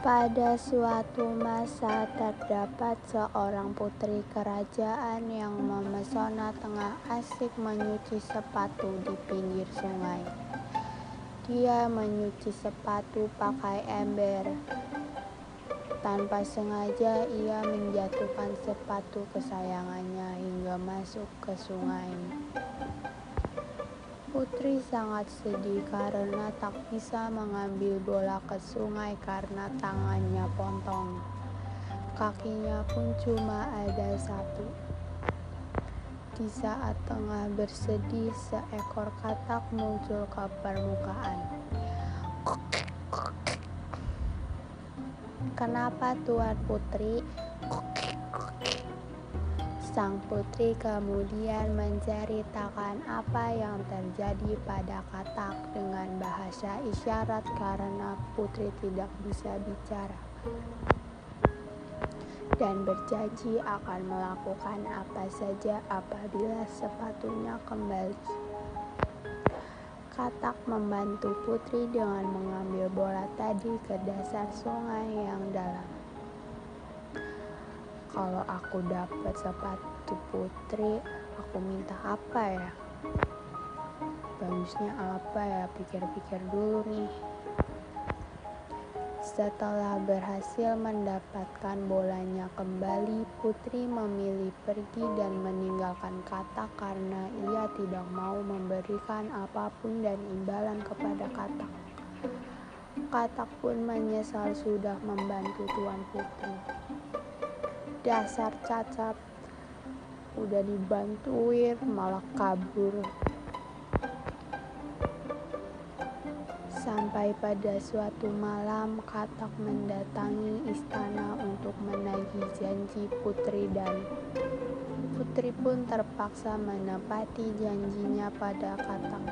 Pada suatu masa terdapat seorang putri kerajaan yang memesona tengah asik menyuci sepatu di pinggir sungai. Dia menyuci sepatu pakai ember. Tanpa sengaja ia menjatuhkan sepatu kesayangannya hingga masuk ke sungai. Putri sangat sedih karena tak bisa mengambil bola ke sungai karena tangannya pontong. Kakinya pun cuma ada satu. Di saat tengah bersedih, seekor katak muncul ke permukaan. Kenapa Tuan Putri? Sang putri kemudian menceritakan apa yang terjadi pada katak dengan bahasa isyarat karena putri tidak bisa bicara dan berjanji akan melakukan apa saja apabila sepatunya kembali. Katak membantu putri dengan mengambil bola tadi ke dasar sungai yang dalam. Kalau aku dapat sepatu putri, aku minta apa ya? Bagusnya apa ya? Pikir-pikir dulu nih. Setelah berhasil mendapatkan bolanya kembali, Putri memilih pergi dan meninggalkan katak karena ia tidak mau memberikan apa pun dan imbalan kepada katak. Katak pun menyesal sudah membantu Tuan Putri dasar cacat. Udah dibantuin malah kabur. Sampai pada suatu malam Katak mendatangi istana untuk menagih janji putri dan putri pun terpaksa menepati janjinya pada Katak.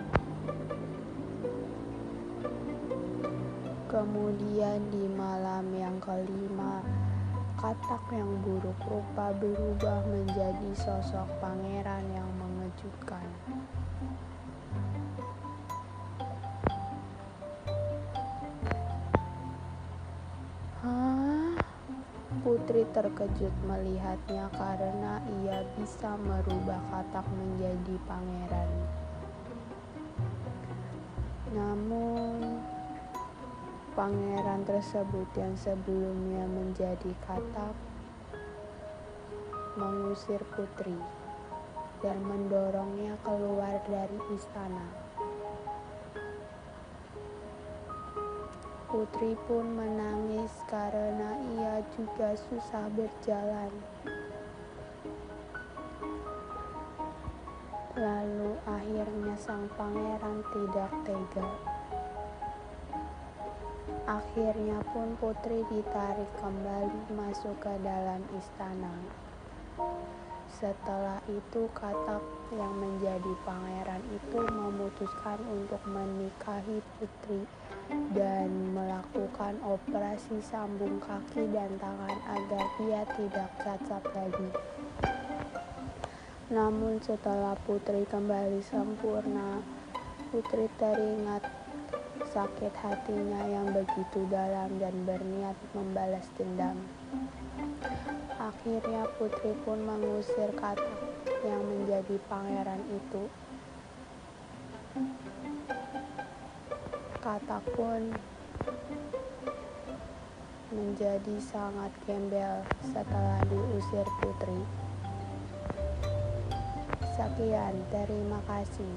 Kemudian di malam yang kelima Katak yang buruk rupa berubah menjadi sosok pangeran yang mengejutkan. Hah? Putri terkejut melihatnya karena ia bisa merubah Katak menjadi pangeran. Namun, pangeran tersebut yang sebelumnya menjadi katak mengusir putri dan mendorongnya keluar dari istana. Putri pun menangis karena ia juga susah berjalan. Lalu akhirnya sang pangeran tidak tega. Akhirnya pun putri ditarik kembali masuk ke dalam istana. Setelah itu katak yang menjadi pangeran itu memutuskan untuk menikahi putri dan melakukan operasi sambung kaki dan tangan agar dia tidak cacat lagi. Namun setelah putri kembali sempurna, putri teringat sakit hatinya yang begitu dalam dan berniat membalas dendam. Akhirnya putri pun mengusir katak yang menjadi pangeran itu. Katak pun menjadi sangat gembel setelah diusir putri. Sekian, terima kasih.